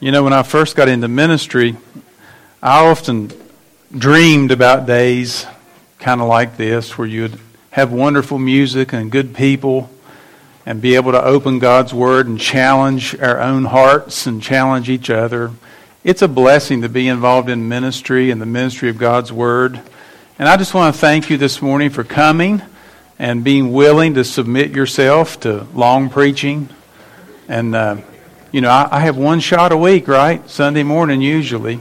You know, when I first got into ministry, I often dreamed about days kind of like this where you'd have wonderful music and good people and be able to open God's Word and challenge our own hearts and challenge each other. It's a blessing to be involved in ministry and the ministry of God's Word. And I just want to thank you this morning for coming and being willing to submit yourself to long preaching and. Uh, you know, I, I have one shot a week, right? Sunday morning, usually.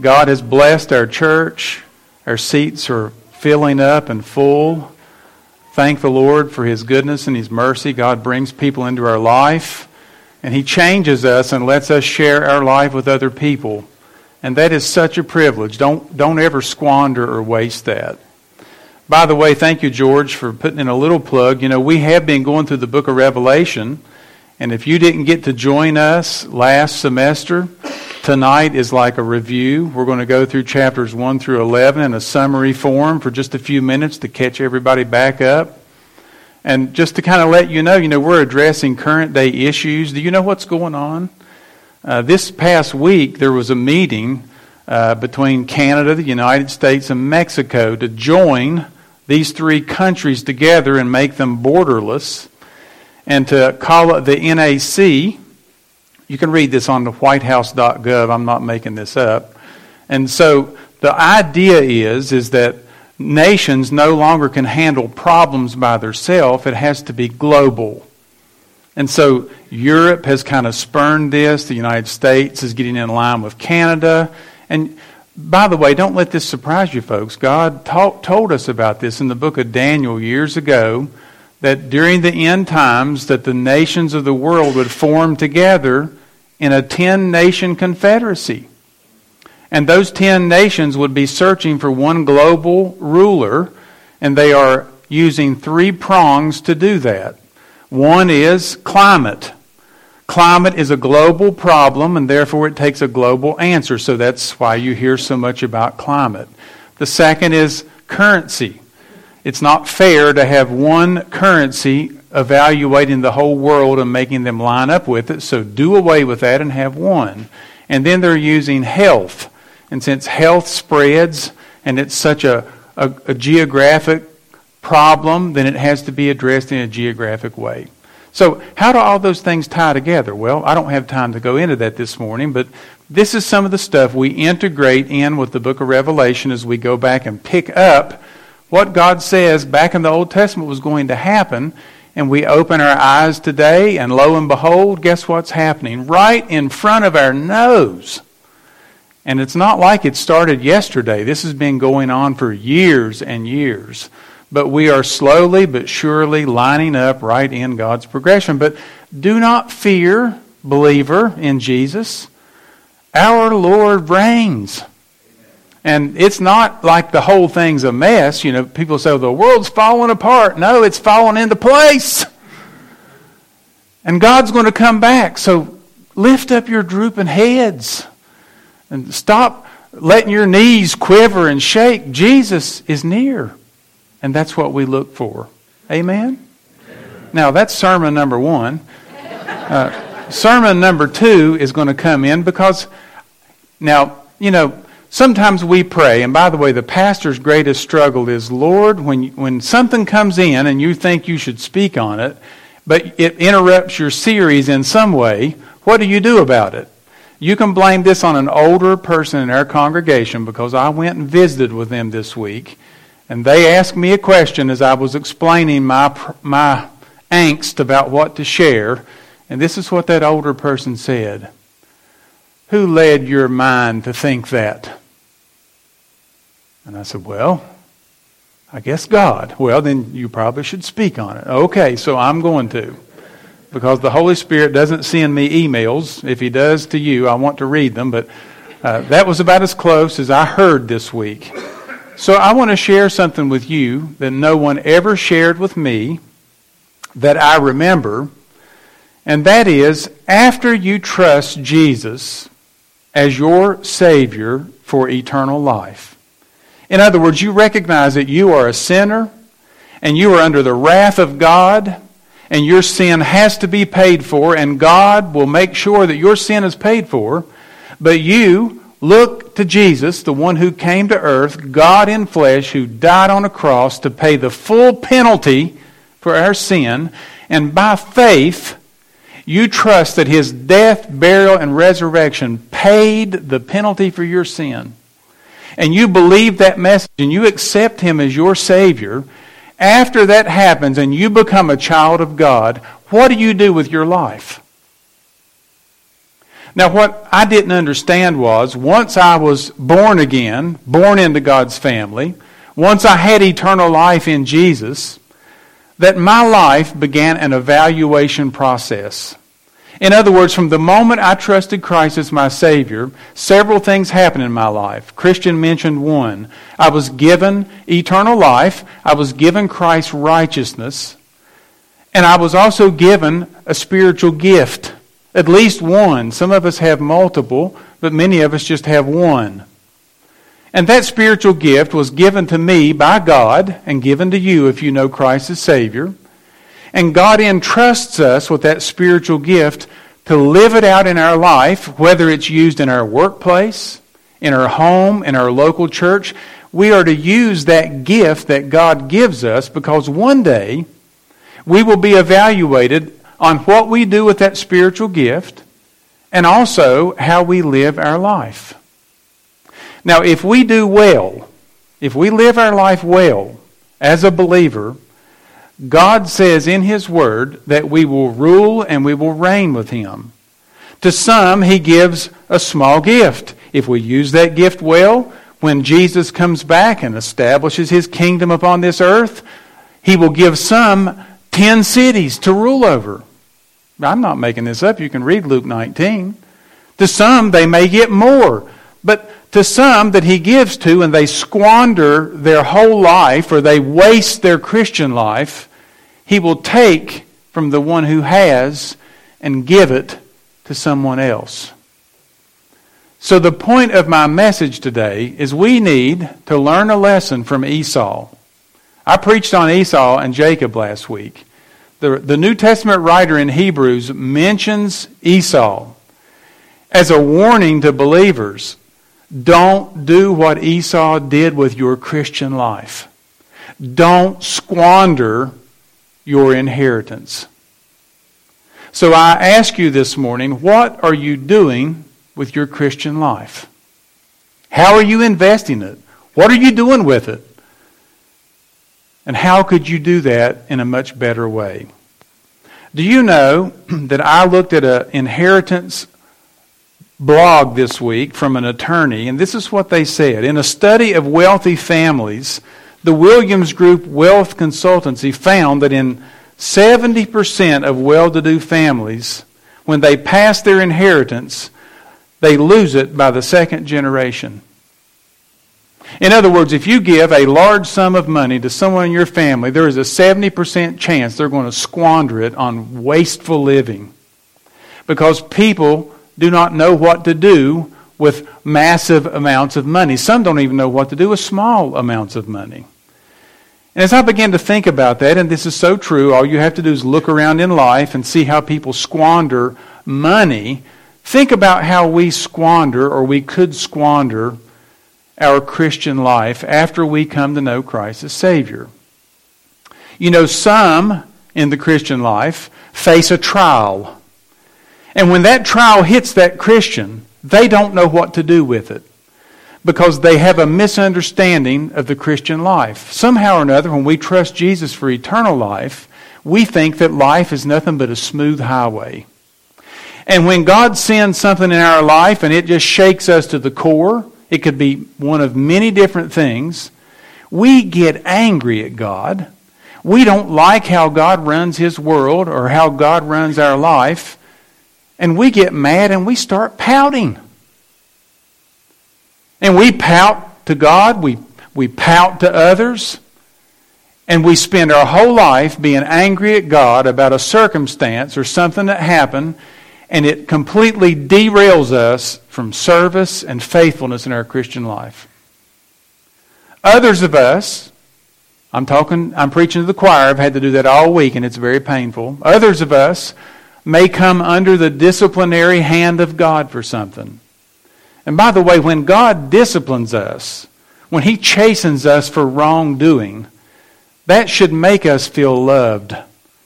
God has blessed our church. Our seats are filling up and full. Thank the Lord for His goodness and His mercy. God brings people into our life, and He changes us and lets us share our life with other people. And that is such a privilege. Don't, don't ever squander or waste that. By the way, thank you, George, for putting in a little plug. You know, we have been going through the book of Revelation. And if you didn't get to join us last semester, tonight is like a review. We're going to go through chapters 1 through 11 in a summary form for just a few minutes to catch everybody back up. And just to kind of let you know, you know, we're addressing current day issues. Do you know what's going on? Uh, this past week, there was a meeting uh, between Canada, the United States, and Mexico to join these three countries together and make them borderless and to call it the NAC. You can read this on the whitehouse.gov. I'm not making this up. And so the idea is, is that nations no longer can handle problems by themselves. It has to be global. And so Europe has kind of spurned this. The United States is getting in line with Canada. And by the way, don't let this surprise you, folks. God told us about this in the book of Daniel years ago that during the end times that the nations of the world would form together in a 10 nation confederacy. And those 10 nations would be searching for one global ruler, and they are using three prongs to do that. One is climate. Climate is a global problem, and therefore it takes a global answer. So that's why you hear so much about climate. The second is currency. It's not fair to have one currency evaluating the whole world and making them line up with it. So do away with that and have one. And then they're using health. And since health spreads and it's such a, a, a geographic problem, then it has to be addressed in a geographic way. So, how do all those things tie together? Well, I don't have time to go into that this morning, but this is some of the stuff we integrate in with the book of Revelation as we go back and pick up what God says back in the Old Testament was going to happen, and we open our eyes today, and lo and behold, guess what's happening? Right in front of our nose. And it's not like it started yesterday. This has been going on for years and years. But we are slowly but surely lining up right in God's progression. But do not fear, believer in Jesus. Our Lord reigns. And it's not like the whole thing's a mess. You know, people say, the world's falling apart. No, it's falling into place. And God's going to come back. So lift up your drooping heads and stop letting your knees quiver and shake. Jesus is near. And that's what we look for. Amen? Now, that's sermon number one. Uh, sermon number two is going to come in because, now, you know, sometimes we pray, and by the way, the pastor's greatest struggle is Lord, when, when something comes in and you think you should speak on it, but it interrupts your series in some way, what do you do about it? You can blame this on an older person in our congregation because I went and visited with them this week, and they asked me a question as I was explaining my, my angst about what to share, and this is what that older person said. Who led your mind to think that? And I said, Well, I guess God. Well, then you probably should speak on it. Okay, so I'm going to. Because the Holy Spirit doesn't send me emails. If He does to you, I want to read them, but uh, that was about as close as I heard this week. So I want to share something with you that no one ever shared with me that I remember, and that is after you trust Jesus as your Savior for eternal life. In other words, you recognize that you are a sinner and you are under the wrath of God and your sin has to be paid for, and God will make sure that your sin is paid for. But you look to Jesus, the one who came to earth, God in flesh, who died on a cross to pay the full penalty for our sin, and by faith, you trust that his death, burial, and resurrection paid the penalty for your sin. And you believe that message and you accept him as your Savior. After that happens and you become a child of God, what do you do with your life? Now, what I didn't understand was once I was born again, born into God's family, once I had eternal life in Jesus, that my life began an evaluation process. In other words, from the moment I trusted Christ as my Savior, several things happened in my life. Christian mentioned one. I was given eternal life, I was given Christ's righteousness, and I was also given a spiritual gift. At least one. Some of us have multiple, but many of us just have one. And that spiritual gift was given to me by God and given to you if you know Christ as Savior. And God entrusts us with that spiritual gift to live it out in our life, whether it's used in our workplace, in our home, in our local church. We are to use that gift that God gives us because one day we will be evaluated on what we do with that spiritual gift and also how we live our life. Now, if we do well, if we live our life well as a believer, God says in His Word that we will rule and we will reign with Him. To some, He gives a small gift. If we use that gift well, when Jesus comes back and establishes His kingdom upon this earth, He will give some ten cities to rule over. I'm not making this up. You can read Luke 19. To some, they may get more. But to some that he gives to and they squander their whole life or they waste their Christian life, he will take from the one who has and give it to someone else. So, the point of my message today is we need to learn a lesson from Esau. I preached on Esau and Jacob last week. The, the New Testament writer in Hebrews mentions Esau as a warning to believers don't do what Esau did with your Christian life. Don't squander your inheritance. So I ask you this morning, what are you doing with your Christian life? How are you investing it? What are you doing with it? And how could you do that in a much better way? Do you know that I looked at an inheritance blog this week from an attorney, and this is what they said. In a study of wealthy families, the Williams Group Wealth Consultancy found that in 70% of well to do families, when they pass their inheritance, they lose it by the second generation. In other words, if you give a large sum of money to someone in your family, there is a 70% chance they're going to squander it on wasteful living. Because people do not know what to do with massive amounts of money. Some don't even know what to do with small amounts of money. And as I began to think about that, and this is so true, all you have to do is look around in life and see how people squander money. Think about how we squander, or we could squander, our Christian life after we come to know Christ as Savior. You know, some in the Christian life face a trial and when that trial hits that Christian, they don't know what to do with it because they have a misunderstanding of the Christian life. Somehow or another, when we trust Jesus for eternal life, we think that life is nothing but a smooth highway. And when God sends something in our life and it just shakes us to the core, it could be one of many different things, we get angry at God. We don't like how God runs His world or how God runs our life and we get mad and we start pouting. And we pout to God, we, we pout to others, and we spend our whole life being angry at God about a circumstance or something that happened, and it completely derails us from service and faithfulness in our Christian life. Others of us I'm talking, I'm preaching to the choir. I've had to do that all week, and it's very painful. Others of us may come under the disciplinary hand of God for something. And by the way, when God disciplines us, when He chastens us for wrongdoing, that should make us feel loved.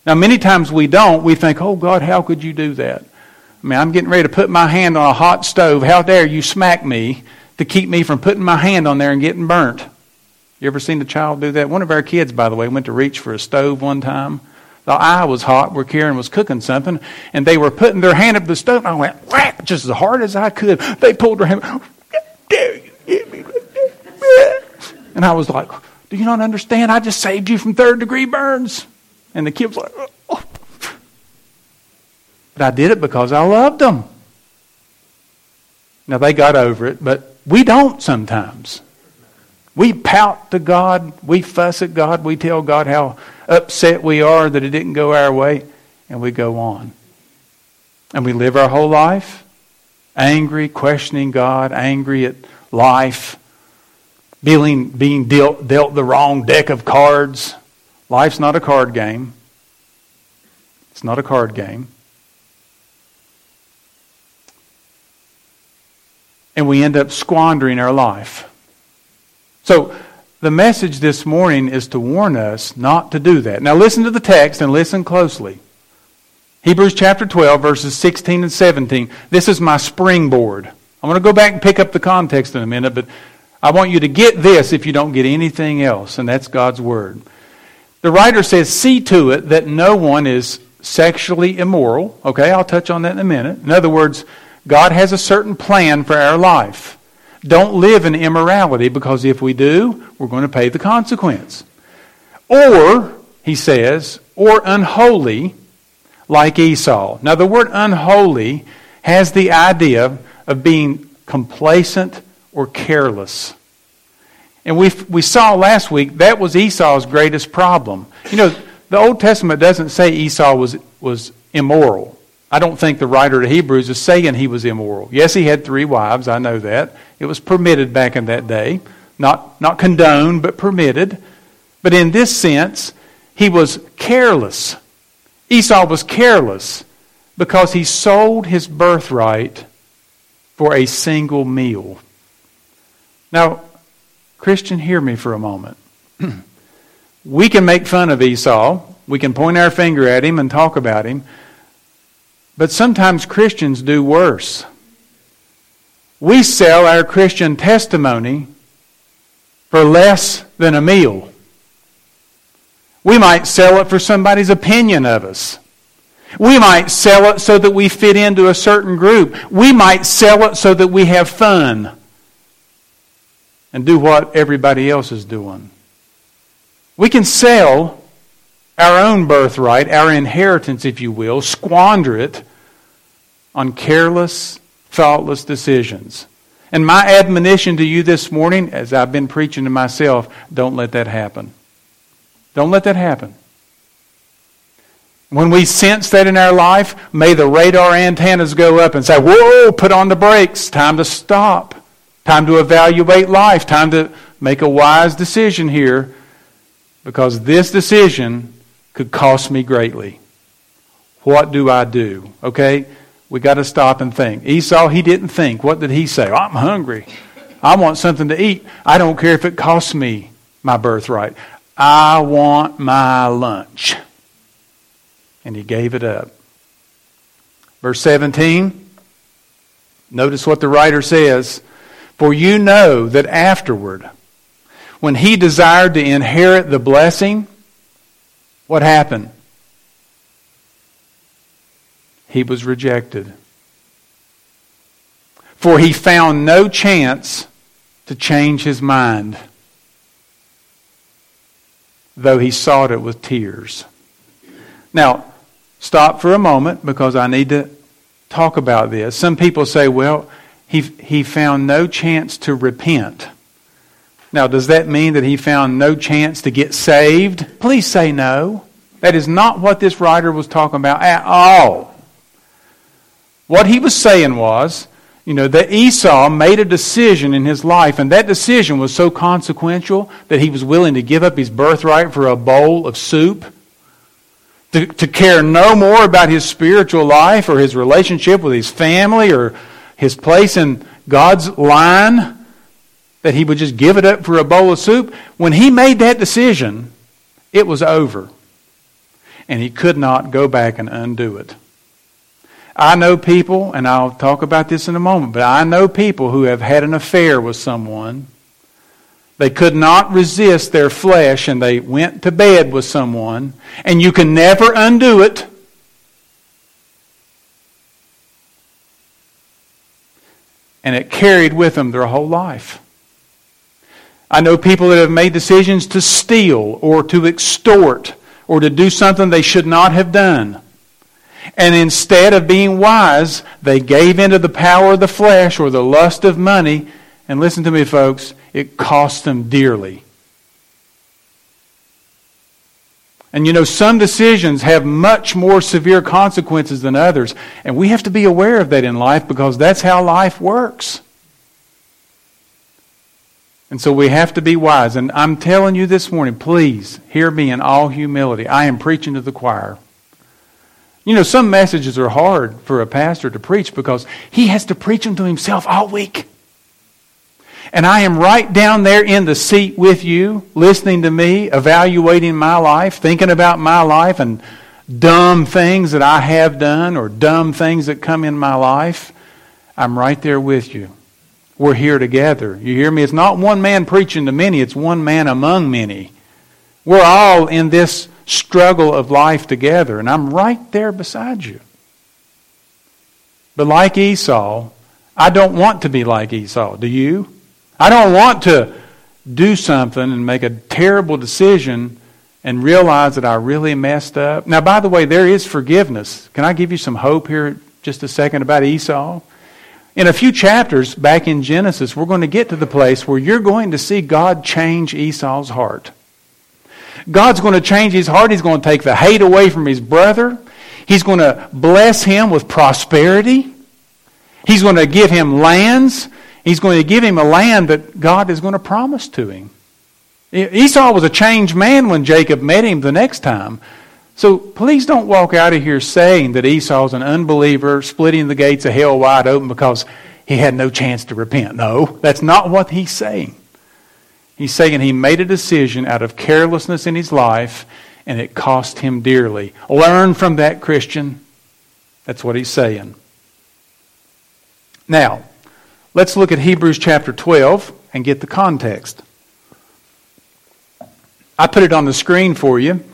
Now, many times we don't. We think, oh, God, how could you do that? I mean, I'm getting ready to put my hand on a hot stove. How dare you smack me to keep me from putting my hand on there and getting burnt? You ever seen a child do that? One of our kids, by the way, went to reach for a stove one time. The eye was hot where Karen was cooking something, and they were putting their hand up the stove. And I went whack just as hard as I could. They pulled her hand. And I was like, "Do you not understand? I just saved you from third degree burns." And the kid was like, oh. "But I did it because I loved them." Now they got over it, but we don't sometimes. We pout to God, we fuss at God, we tell God how upset we are that it didn't go our way, and we go on. And we live our whole life angry, questioning God, angry at life, being, being dealt, dealt the wrong deck of cards. Life's not a card game. It's not a card game. And we end up squandering our life. So, the message this morning is to warn us not to do that. Now, listen to the text and listen closely. Hebrews chapter 12, verses 16 and 17. This is my springboard. I'm going to go back and pick up the context in a minute, but I want you to get this if you don't get anything else, and that's God's Word. The writer says, See to it that no one is sexually immoral. Okay, I'll touch on that in a minute. In other words, God has a certain plan for our life. Don't live in immorality because if we do, we're going to pay the consequence. Or, he says, or unholy like Esau. Now, the word unholy has the idea of being complacent or careless. And we, we saw last week that was Esau's greatest problem. You know, the Old Testament doesn't say Esau was, was immoral. I don't think the writer of Hebrews is saying he was immoral. Yes, he had three wives, I know that. It was permitted back in that day. Not, not condoned, but permitted. But in this sense, he was careless. Esau was careless because he sold his birthright for a single meal. Now, Christian, hear me for a moment. we can make fun of Esau. We can point our finger at him and talk about him. But sometimes Christians do worse. We sell our Christian testimony for less than a meal. We might sell it for somebody's opinion of us. We might sell it so that we fit into a certain group. We might sell it so that we have fun and do what everybody else is doing. We can sell our own birthright, our inheritance, if you will, squander it on careless, thoughtless decisions. And my admonition to you this morning, as I've been preaching to myself, don't let that happen. Don't let that happen. When we sense that in our life, may the radar antennas go up and say, Whoa, put on the brakes. Time to stop. Time to evaluate life. Time to make a wise decision here because this decision could cost me greatly. What do I do? Okay? We got to stop and think. Esau, he didn't think. What did he say? Oh, I'm hungry. I want something to eat. I don't care if it costs me my birthright. I want my lunch. And he gave it up. Verse 17. Notice what the writer says. For you know that afterward, when he desired to inherit the blessing, what happened? He was rejected. For he found no chance to change his mind, though he sought it with tears. Now, stop for a moment because I need to talk about this. Some people say, well, he, he found no chance to repent. Now, does that mean that he found no chance to get saved? Please say no. That is not what this writer was talking about at all. What he was saying was, you know, that Esau made a decision in his life, and that decision was so consequential that he was willing to give up his birthright for a bowl of soup, to, to care no more about his spiritual life or his relationship with his family or his place in God's line, that he would just give it up for a bowl of soup. When he made that decision, it was over. And he could not go back and undo it. I know people, and I'll talk about this in a moment, but I know people who have had an affair with someone. They could not resist their flesh and they went to bed with someone, and you can never undo it. And it carried with them their whole life. I know people that have made decisions to steal or to extort or to do something they should not have done. And instead of being wise, they gave into the power of the flesh or the lust of money. And listen to me, folks, it cost them dearly. And you know, some decisions have much more severe consequences than others. And we have to be aware of that in life because that's how life works. And so we have to be wise. And I'm telling you this morning, please hear me in all humility. I am preaching to the choir. You know, some messages are hard for a pastor to preach because he has to preach them to himself all week. And I am right down there in the seat with you, listening to me, evaluating my life, thinking about my life and dumb things that I have done or dumb things that come in my life. I'm right there with you. We're here together. You hear me? It's not one man preaching to many, it's one man among many. We're all in this struggle of life together, and I'm right there beside you. But like Esau, I don't want to be like Esau. Do you? I don't want to do something and make a terrible decision and realize that I really messed up. Now, by the way, there is forgiveness. Can I give you some hope here just a second about Esau? In a few chapters back in Genesis, we're going to get to the place where you're going to see God change Esau's heart. God's going to change his heart. He's going to take the hate away from his brother. He's going to bless him with prosperity. He's going to give him lands. He's going to give him a land that God is going to promise to him. Esau was a changed man when Jacob met him the next time. So please don't walk out of here saying that Esau's an unbeliever, splitting the gates of hell wide open because he had no chance to repent. No, that's not what he's saying. He's saying he made a decision out of carelessness in his life and it cost him dearly. Learn from that, Christian. That's what he's saying. Now, let's look at Hebrews chapter 12 and get the context. I put it on the screen for you.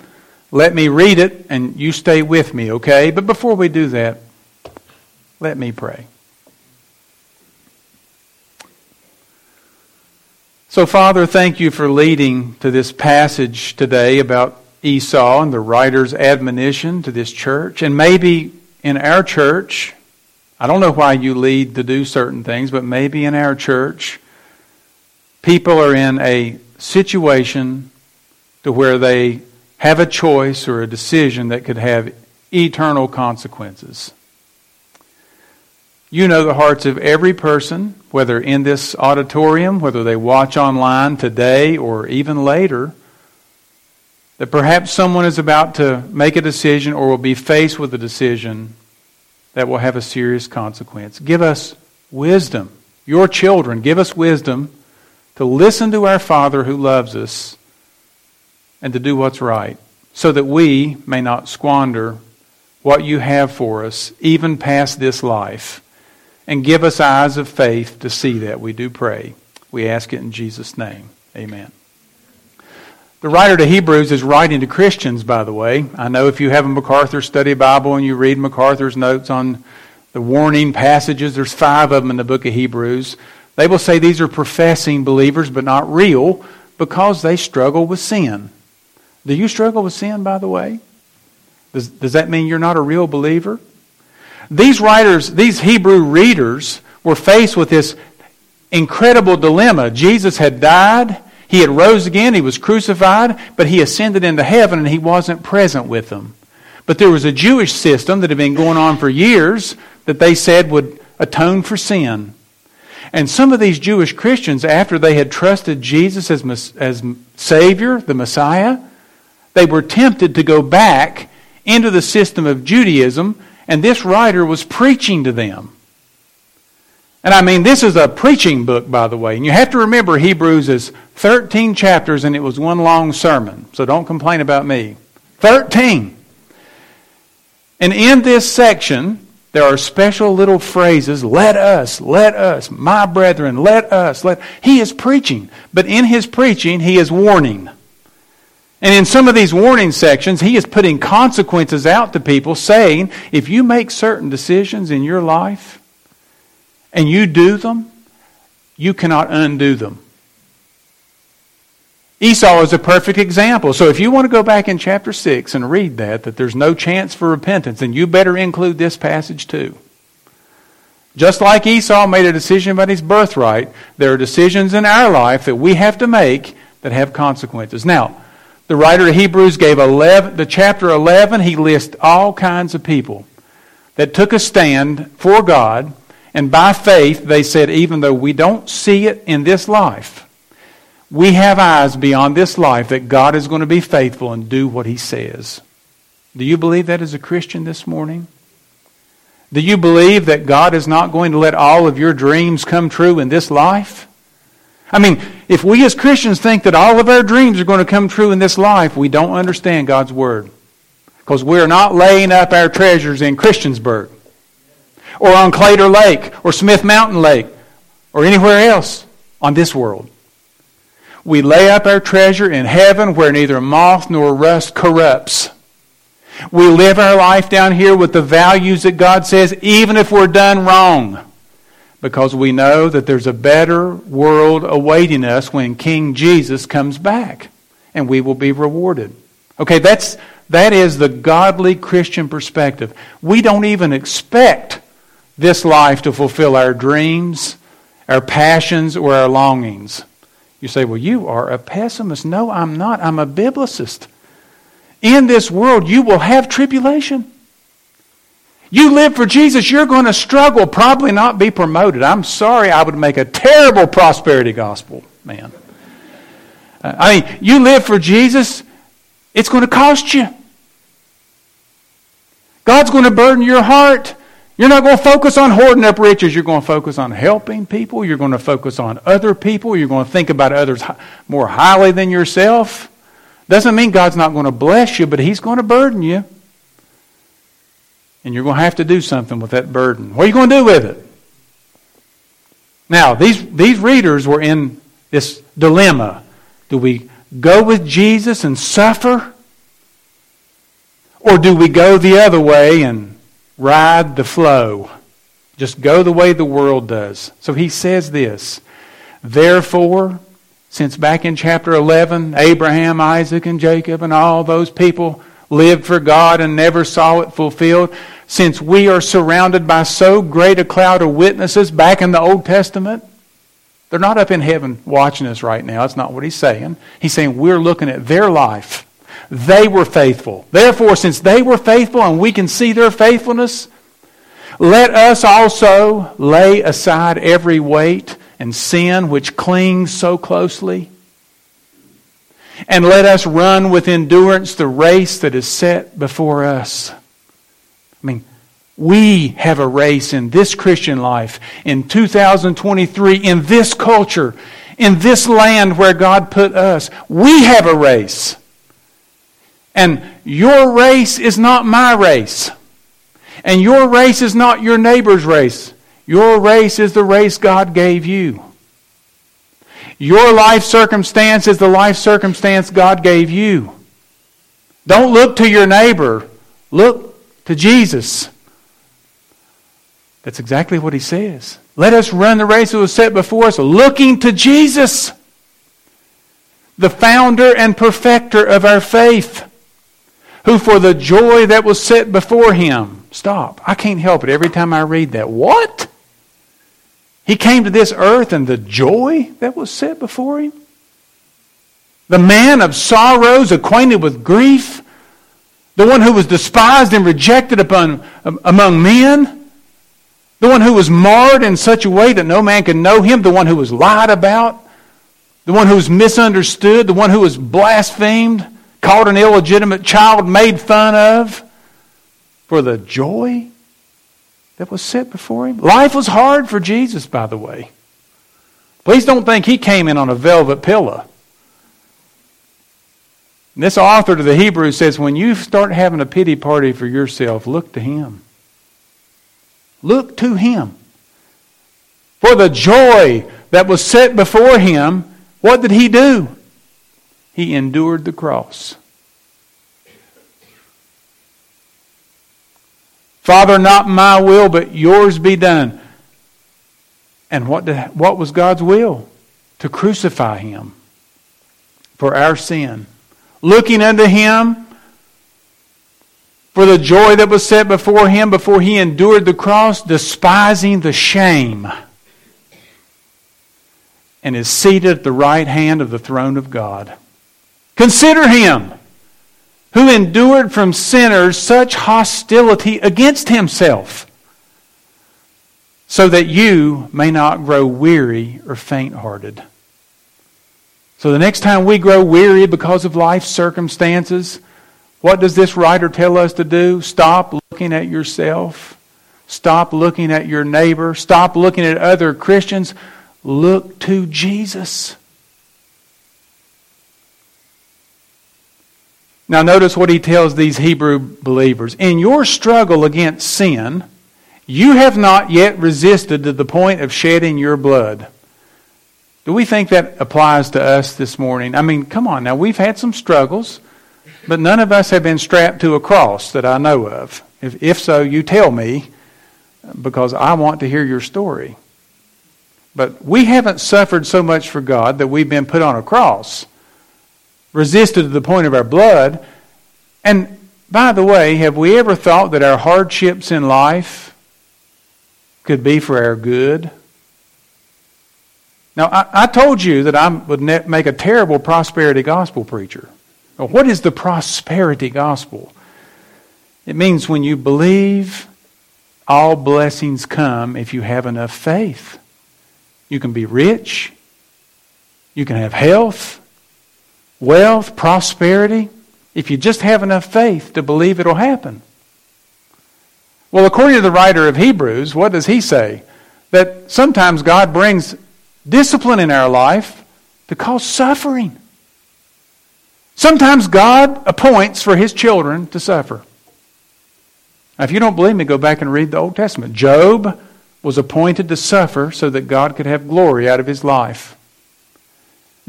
Let me read it and you stay with me, okay? But before we do that, let me pray. So, Father, thank you for leading to this passage today about Esau and the writer's admonition to this church. And maybe in our church, I don't know why you lead to do certain things, but maybe in our church, people are in a situation to where they have a choice or a decision that could have eternal consequences. You know the hearts of every person, whether in this auditorium, whether they watch online today or even later, that perhaps someone is about to make a decision or will be faced with a decision that will have a serious consequence. Give us wisdom. Your children, give us wisdom to listen to our Father who loves us and to do what's right so that we may not squander what you have for us, even past this life and give us eyes of faith to see that. We do pray. We ask it in Jesus' name. Amen. The writer to Hebrews is writing to Christians, by the way. I know if you have a MacArthur study Bible and you read MacArthur's notes on the warning passages, there's five of them in the book of Hebrews. They will say these are professing believers, but not real, because they struggle with sin. Do you struggle with sin, by the way? Does, does that mean you're not a real believer? These writers, these Hebrew readers, were faced with this incredible dilemma. Jesus had died, he had rose again, he was crucified, but he ascended into heaven and he wasn't present with them. But there was a Jewish system that had been going on for years that they said would atone for sin. And some of these Jewish Christians, after they had trusted Jesus as, as Savior, the Messiah, they were tempted to go back into the system of Judaism, and this writer was preaching to them. And I mean, this is a preaching book, by the way. And you have to remember Hebrews is 13 chapters and it was one long sermon. So don't complain about me. 13. And in this section, there are special little phrases, let us, let us, my brethren, let us, let. He is preaching. But in his preaching, he is warning. And in some of these warning sections, he is putting consequences out to people, saying, if you make certain decisions in your life and you do them, you cannot undo them. Esau is a perfect example. So if you want to go back in chapter 6 and read that, that there's no chance for repentance, then you better include this passage too. Just like Esau made a decision about his birthright, there are decisions in our life that we have to make that have consequences. Now, the writer of Hebrews gave 11, the chapter 11, he lists all kinds of people that took a stand for God, and by faith they said, even though we don't see it in this life, we have eyes beyond this life that God is going to be faithful and do what he says. Do you believe that as a Christian this morning? Do you believe that God is not going to let all of your dreams come true in this life? I mean, if we as Christians think that all of our dreams are going to come true in this life, we don't understand God's Word. Because we're not laying up our treasures in Christiansburg or on Claytor Lake or Smith Mountain Lake or anywhere else on this world. We lay up our treasure in heaven where neither moth nor rust corrupts. We live our life down here with the values that God says, even if we're done wrong because we know that there's a better world awaiting us when King Jesus comes back and we will be rewarded. Okay, that's that is the godly Christian perspective. We don't even expect this life to fulfill our dreams, our passions, or our longings. You say, Well, you are a pessimist. No, I'm not. I'm a biblicist. In this world, you will have tribulation. You live for Jesus, you're going to struggle, probably not be promoted. I'm sorry, I would make a terrible prosperity gospel man. Uh, I mean, you live for Jesus, it's going to cost you. God's going to burden your heart. You're not going to focus on hoarding up riches. You're going to focus on helping people. You're going to focus on other people. You're going to think about others more highly than yourself. Doesn't mean God's not going to bless you, but He's going to burden you. And you're going to have to do something with that burden. What are you going to do with it? Now, these, these readers were in this dilemma. Do we go with Jesus and suffer? Or do we go the other way and ride the flow? Just go the way the world does. So he says this Therefore, since back in chapter 11, Abraham, Isaac, and Jacob, and all those people lived for God and never saw it fulfilled, since we are surrounded by so great a cloud of witnesses back in the Old Testament, they're not up in heaven watching us right now. That's not what he's saying. He's saying we're looking at their life. They were faithful. Therefore, since they were faithful and we can see their faithfulness, let us also lay aside every weight and sin which clings so closely and let us run with endurance the race that is set before us. I mean, we have a race in this Christian life, in 2023, in this culture, in this land where God put us. We have a race. And your race is not my race. And your race is not your neighbor's race. Your race is the race God gave you. Your life circumstance is the life circumstance God gave you. Don't look to your neighbor. Look to Jesus. That's exactly what he says. Let us run the race that was set before us, looking to Jesus, the founder and perfecter of our faith, who for the joy that was set before him. Stop. I can't help it every time I read that. What? He came to this earth and the joy that was set before him. The man of sorrows, acquainted with grief, the one who was despised and rejected upon, um, among men, The one who was marred in such a way that no man could know him, the one who was lied about, the one who was misunderstood, the one who was blasphemed, called an illegitimate child, made fun of, for the joy that was set before him. Life was hard for Jesus, by the way. Please don't think he came in on a velvet pillow. This author to the Hebrews says when you start having a pity party for yourself, look to him. Look to him. For the joy that was set before him, what did he do? He endured the cross. Father, not my will, but yours be done. And what, did, what was God's will? To crucify him for our sin. Looking unto him for the joy that was set before him before he endured the cross, despising the shame, and is seated at the right hand of the throne of God. Consider him who endured from sinners such hostility against himself, so that you may not grow weary or faint hearted. So the next time we grow weary because of life's circumstances, what does this writer tell us to do? Stop looking at yourself. Stop looking at your neighbor. Stop looking at other Christians. Look to Jesus. Now, notice what he tells these Hebrew believers. In your struggle against sin, you have not yet resisted to the point of shedding your blood. Do we think that applies to us this morning? I mean, come on now, we've had some struggles. But none of us have been strapped to a cross that I know of. If, if so, you tell me because I want to hear your story. But we haven't suffered so much for God that we've been put on a cross, resisted to the point of our blood. And by the way, have we ever thought that our hardships in life could be for our good? Now, I, I told you that I would make a terrible prosperity gospel preacher. What is the prosperity gospel? It means when you believe, all blessings come if you have enough faith. You can be rich, you can have health, wealth, prosperity, if you just have enough faith to believe it'll happen. Well, according to the writer of Hebrews, what does he say? That sometimes God brings discipline in our life to cause suffering. Sometimes God appoints for his children to suffer. Now, if you don't believe me, go back and read the Old Testament. Job was appointed to suffer so that God could have glory out of his life.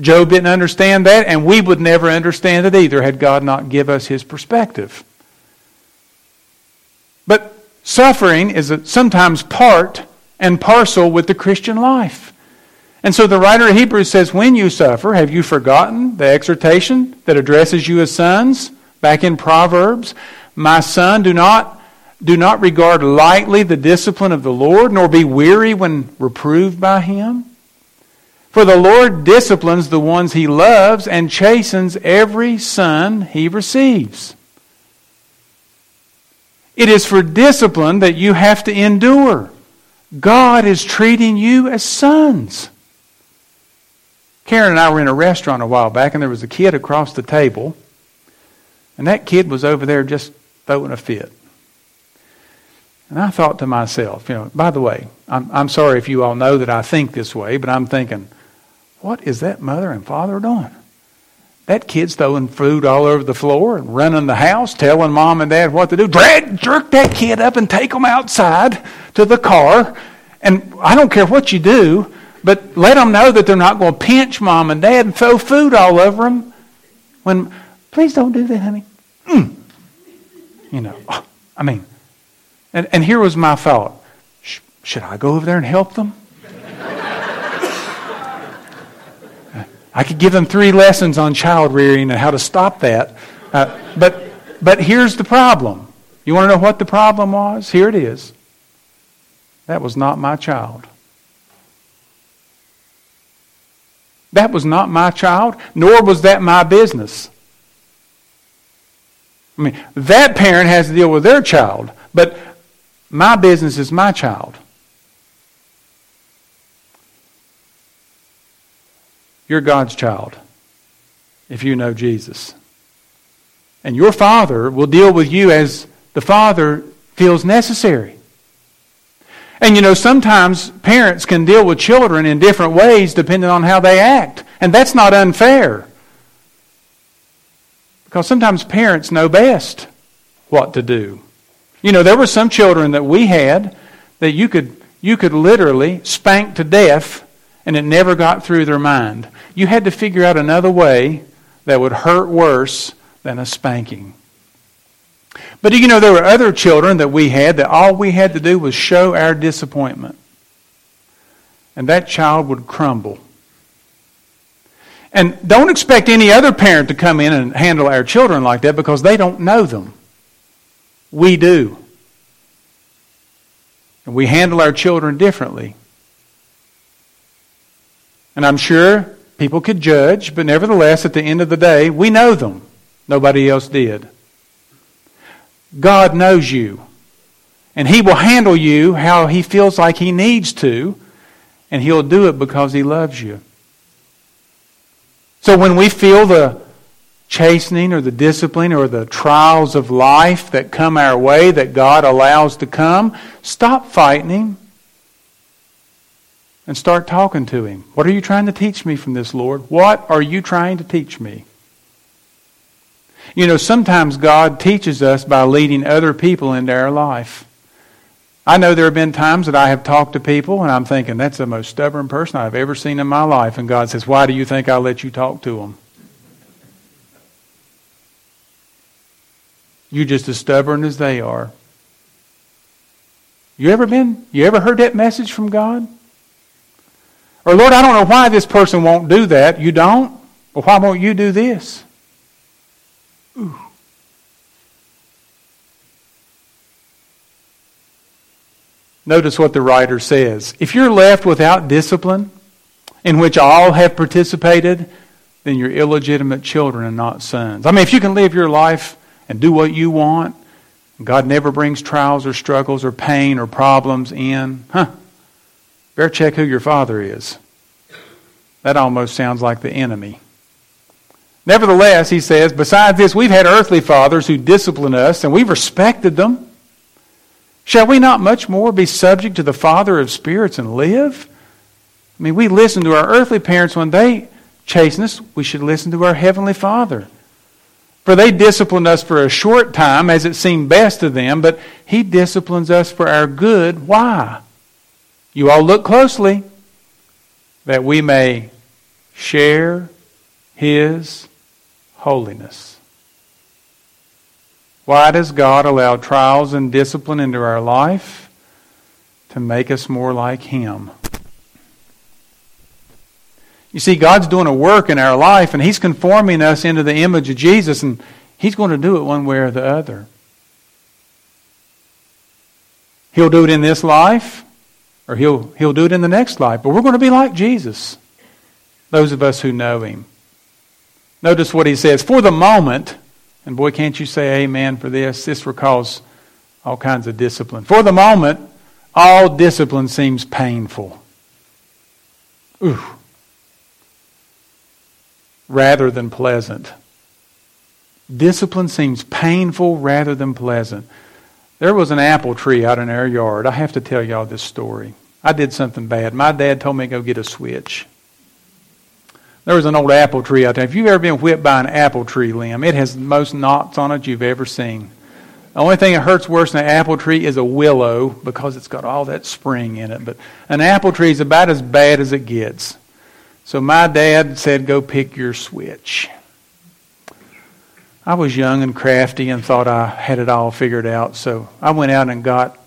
Job didn't understand that, and we would never understand it either had God not give us his perspective. But suffering is sometimes part and parcel with the Christian life. And so the writer of Hebrews says, When you suffer, have you forgotten the exhortation that addresses you as sons? Back in Proverbs, My son, do not, do not regard lightly the discipline of the Lord, nor be weary when reproved by him. For the Lord disciplines the ones he loves and chastens every son he receives. It is for discipline that you have to endure. God is treating you as sons. Karen and I were in a restaurant a while back, and there was a kid across the table, and that kid was over there just throwing a fit. And I thought to myself, you know, by the way, I'm, I'm sorry if you all know that I think this way, but I'm thinking, what is that mother and father doing? That kid's throwing food all over the floor and running the house, telling mom and dad what to do. Drag, jerk that kid up and take him outside to the car. And I don't care what you do, but let them know that they're not going to pinch mom and dad and throw food all over them. When, please don't do that, honey. Mm. You know, I mean, and, and here was my thought. Should I go over there and help them? I could give them three lessons on child rearing and how to stop that. Uh, but, but here's the problem. You want to know what the problem was? Here it is. That was not my child. That was not my child, nor was that my business. I mean, that parent has to deal with their child, but my business is my child. You're God's child if you know Jesus. And your Father will deal with you as the Father feels necessary. And you know, sometimes parents can deal with children in different ways depending on how they act. And that's not unfair. Because sometimes parents know best what to do. You know, there were some children that we had that you could, you could literally spank to death and it never got through their mind. You had to figure out another way that would hurt worse than a spanking. But you know, there were other children that we had that all we had to do was show our disappointment. And that child would crumble. And don't expect any other parent to come in and handle our children like that because they don't know them. We do. And we handle our children differently. And I'm sure people could judge, but nevertheless, at the end of the day, we know them. Nobody else did. God knows you. And He will handle you how He feels like He needs to. And He'll do it because He loves you. So when we feel the chastening or the discipline or the trials of life that come our way that God allows to come, stop fighting Him and start talking to Him. What are you trying to teach me from this, Lord? What are you trying to teach me? You know, sometimes God teaches us by leading other people into our life. I know there have been times that I have talked to people and I'm thinking, that's the most stubborn person I've ever seen in my life. And God says, Why do you think I'll let you talk to them? You're just as stubborn as they are. You ever been, you ever heard that message from God? Or, Lord, I don't know why this person won't do that. You don't? Well, why won't you do this? Ooh. Notice what the writer says. If you're left without discipline, in which all have participated, then you're illegitimate children and not sons. I mean, if you can live your life and do what you want, God never brings trials or struggles or pain or problems in, huh? Better check who your father is. That almost sounds like the enemy. Nevertheless, he says, besides this, we've had earthly fathers who discipline us, and we've respected them. Shall we not much more be subject to the Father of spirits and live? I mean, we listen to our earthly parents when they chasten us. We should listen to our Heavenly Father. For they disciplined us for a short time as it seemed best to them, but He disciplines us for our good. Why? You all look closely that we may share His holiness. Why does God allow trials and discipline into our life? To make us more like Him. You see, God's doing a work in our life, and He's conforming us into the image of Jesus, and He's going to do it one way or the other. He'll do it in this life, or he'll, he'll do it in the next life. But we're going to be like Jesus, those of us who know him. Notice what he says. For the moment, and boy, can't you say amen for this? This recalls all kinds of discipline. For the moment, all discipline seems painful. Ooh. Rather than pleasant. Discipline seems painful rather than pleasant. There was an apple tree out in our yard. I have to tell y'all this story. I did something bad. My dad told me to go get a switch. There was an old apple tree out there. If you've ever been whipped by an apple tree limb, it has the most knots on it you've ever seen. The only thing that hurts worse than an apple tree is a willow because it's got all that spring in it. But an apple tree is about as bad as it gets. So my dad said, Go pick your switch. I was young and crafty and thought I had it all figured out. So I went out and got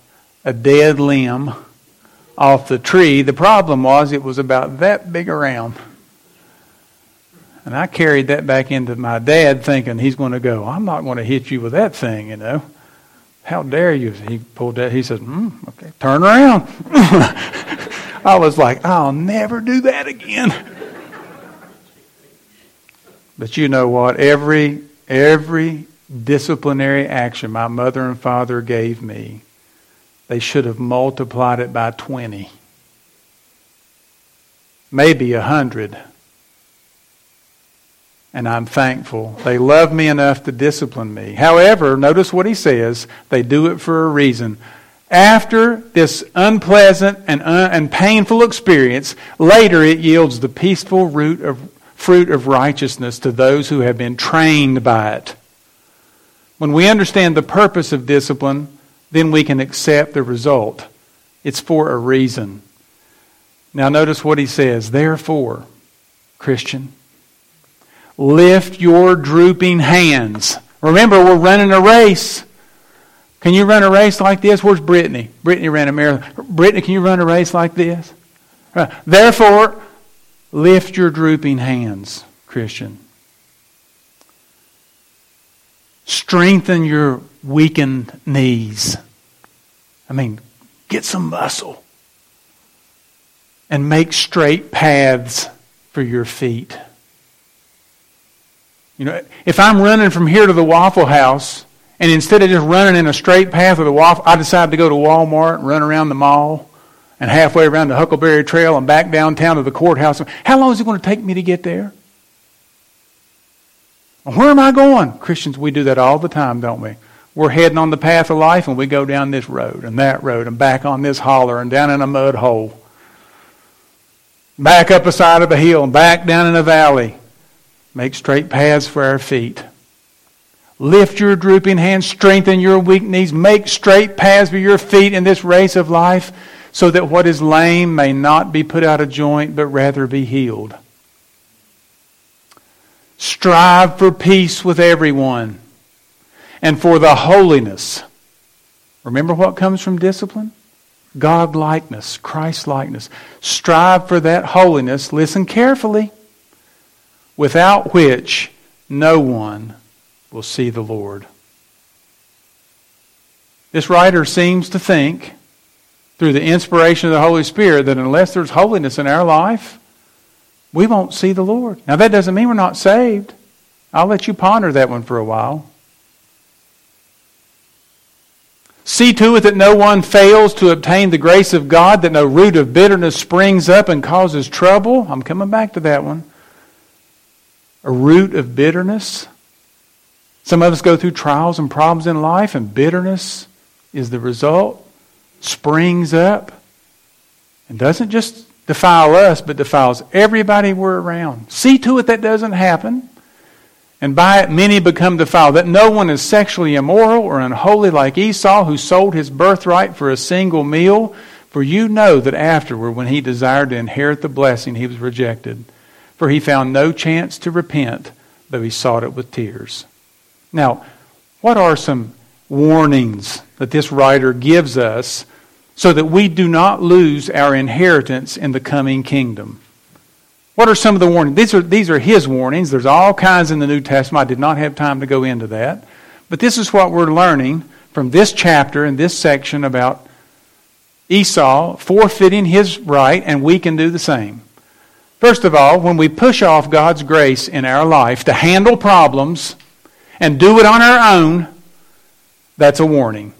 a dead limb off the tree. The problem was it was about that big around. And I carried that back into my dad thinking he's going to go, I'm not going to hit you with that thing, you know. How dare you? He pulled that. He said, mm, okay, turn around. I was like, I'll never do that again. But you know what? Every, every disciplinary action my mother and father gave me they should have multiplied it by 20, maybe 100. and I'm thankful. They love me enough to discipline me. However, notice what he says they do it for a reason. After this unpleasant and, un- and painful experience, later it yields the peaceful root of, fruit of righteousness to those who have been trained by it. When we understand the purpose of discipline, then we can accept the result. It's for a reason. Now, notice what he says. Therefore, Christian, lift your drooping hands. Remember, we're running a race. Can you run a race like this? Where's Brittany? Brittany ran a marathon. Brittany, can you run a race like this? Therefore, lift your drooping hands, Christian. Strengthen your weakened knees. I mean, get some muscle. And make straight paths for your feet. You know, if I'm running from here to the Waffle House, and instead of just running in a straight path with the waffle, I decided to go to Walmart and run around the mall and halfway around the Huckleberry Trail and back downtown to the courthouse. How long is it going to take me to get there? Where am I going? Christians, we do that all the time, don't we? We're heading on the path of life and we go down this road and that road and back on this holler and down in a mud hole. Back up a side of a hill and back down in a valley. Make straight paths for our feet. Lift your drooping hands, strengthen your weak knees, make straight paths for your feet in this race of life, so that what is lame may not be put out of joint, but rather be healed. Strive for peace with everyone and for the holiness. Remember what comes from discipline? God likeness, Christ likeness. Strive for that holiness. Listen carefully. Without which no one will see the Lord. This writer seems to think, through the inspiration of the Holy Spirit, that unless there's holiness in our life, we won't see the Lord. Now, that doesn't mean we're not saved. I'll let you ponder that one for a while. See to it that no one fails to obtain the grace of God, that no root of bitterness springs up and causes trouble. I'm coming back to that one. A root of bitterness. Some of us go through trials and problems in life, and bitterness is the result, springs up, and doesn't just defile us, but defiles everybody we're around. See to it that doesn't happen. And by it many become defiled. That no one is sexually immoral or unholy like Esau, who sold his birthright for a single meal. For you know that afterward, when he desired to inherit the blessing, he was rejected. For he found no chance to repent, though he sought it with tears. Now, what are some warnings that this writer gives us so that we do not lose our inheritance in the coming kingdom? What are some of the warnings? These are, these are his warnings. There's all kinds in the New Testament. I did not have time to go into that. But this is what we're learning from this chapter and this section about Esau forfeiting his right, and we can do the same. First of all, when we push off God's grace in our life to handle problems, and do it on our own, that's a warning.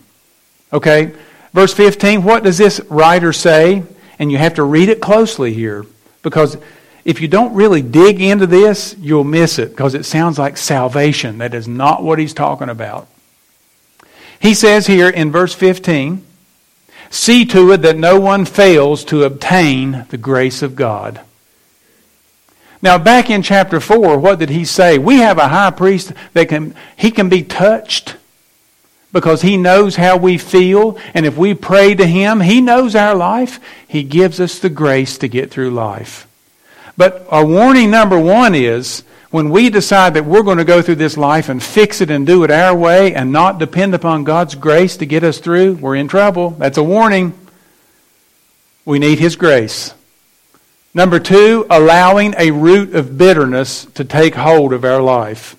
Okay? Verse 15, what does this writer say? And you have to read it closely here because if you don't really dig into this, you'll miss it because it sounds like salvation. That is not what he's talking about. He says here in verse 15, See to it that no one fails to obtain the grace of God. Now, back in chapter 4, what did he say? We have a high priest that can, he can be touched because he knows how we feel. And if we pray to him, he knows our life. He gives us the grace to get through life. But our warning number one is when we decide that we're going to go through this life and fix it and do it our way and not depend upon God's grace to get us through, we're in trouble. That's a warning. We need his grace. Number two, allowing a root of bitterness to take hold of our life.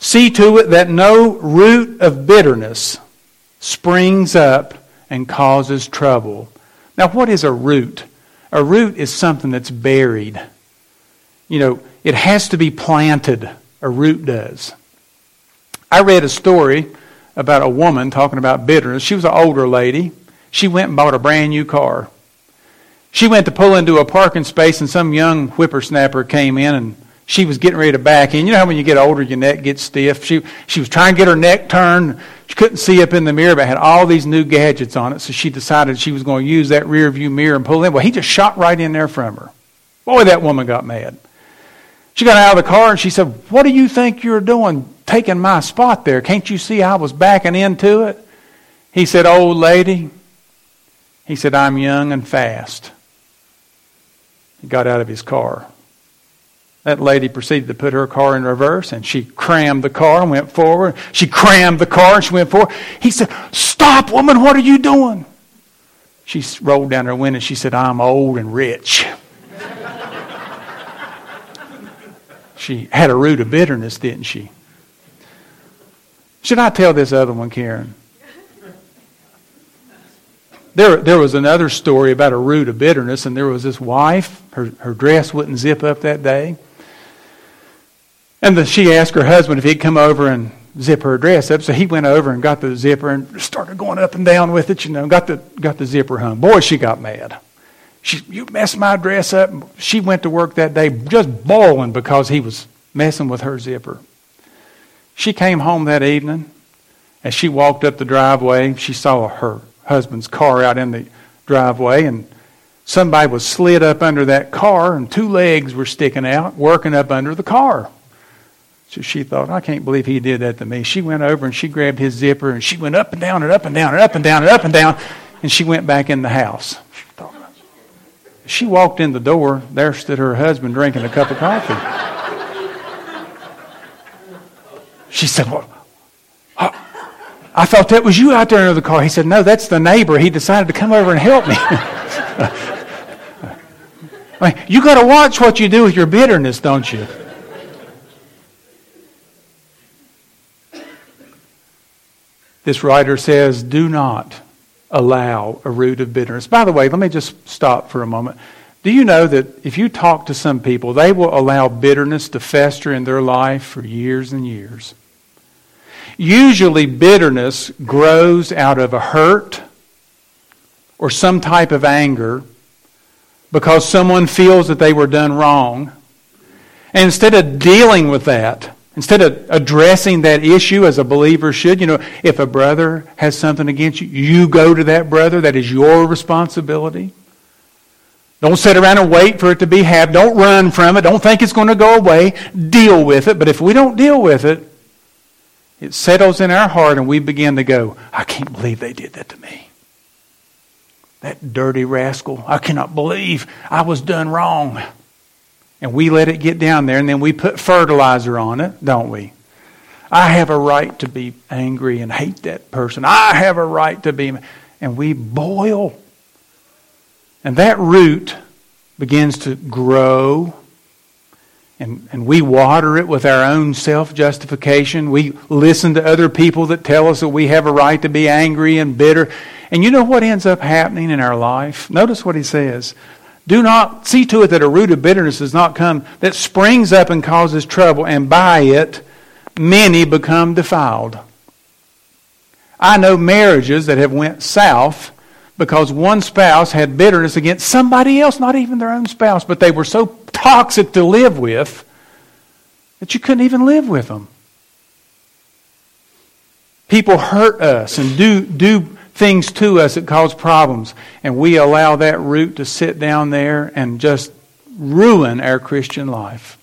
See to it that no root of bitterness springs up and causes trouble. Now, what is a root? A root is something that's buried. You know, it has to be planted. A root does. I read a story about a woman talking about bitterness. She was an older lady. She went and bought a brand new car. She went to pull into a parking space, and some young whippersnapper came in and she was getting ready to back in. You know how when you get older, your neck gets stiff? She, she was trying to get her neck turned. She couldn't see up in the mirror, but had all these new gadgets on it. So she decided she was going to use that rear view mirror and pull in. Well, he just shot right in there from her. Boy, that woman got mad. She got out of the car and she said, What do you think you're doing taking my spot there? Can't you see I was backing into it? He said, Old lady, he said, I'm young and fast. He got out of his car. That lady proceeded to put her car in reverse and she crammed the car and went forward. She crammed the car and she went forward. He said, Stop, woman, what are you doing? She rolled down her window and she said, I'm old and rich. she had a root of bitterness, didn't she? Should I tell this other one, Karen? There, there was another story about a root of bitterness, and there was this wife. Her, her dress wouldn't zip up that day. And the, she asked her husband if he'd come over and zip her dress up. So he went over and got the zipper and started going up and down with it, you know, got the, got the zipper hung. Boy, she got mad. She, you messed my dress up. She went to work that day just bawling because he was messing with her zipper. She came home that evening. As she walked up the driveway, she saw her husband's car out in the driveway, and somebody was slid up under that car, and two legs were sticking out, working up under the car. So she thought, I can't believe he did that to me. She went over and she grabbed his zipper and she went up and down and up and down and up and down and up and down, and she went back in the house. She, walked in the door. There stood her husband drinking a cup of coffee. She said, Well, I thought that was you out there in the car. He said, No, that's the neighbor. He decided to come over and help me. I mean, you got to watch what you do with your bitterness, don't you? This writer says, do not allow a root of bitterness. By the way, let me just stop for a moment. Do you know that if you talk to some people, they will allow bitterness to fester in their life for years and years? Usually, bitterness grows out of a hurt or some type of anger because someone feels that they were done wrong. And instead of dealing with that, Instead of addressing that issue as a believer should, you know, if a brother has something against you, you go to that brother. That is your responsibility. Don't sit around and wait for it to be had. Don't run from it. Don't think it's going to go away. Deal with it. But if we don't deal with it, it settles in our heart and we begin to go, I can't believe they did that to me. That dirty rascal. I cannot believe I was done wrong and we let it get down there and then we put fertilizer on it, don't we? I have a right to be angry and hate that person. I have a right to be. And we boil. And that root begins to grow. And, and we water it with our own self justification. We listen to other people that tell us that we have a right to be angry and bitter. And you know what ends up happening in our life? Notice what he says. Do not see to it that a root of bitterness does not come that springs up and causes trouble, and by it many become defiled. I know marriages that have went south because one spouse had bitterness against somebody else, not even their own spouse, but they were so toxic to live with that you couldn't even live with them. People hurt us and do, do things to us that cause problems, and we allow that root to sit down there and just ruin our Christian life.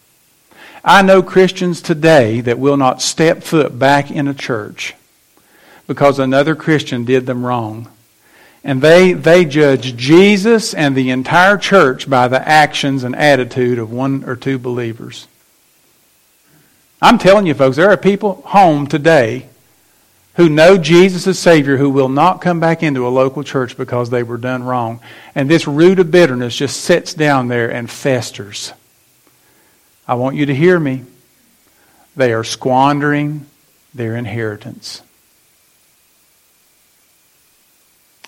I know Christians today that will not step foot back in a church because another Christian did them wrong. And they, they judge Jesus and the entire church by the actions and attitude of one or two believers. I'm telling you, folks, there are people home today who know Jesus as Savior who will not come back into a local church because they were done wrong. And this root of bitterness just sits down there and festers. I want you to hear me. They are squandering their inheritance.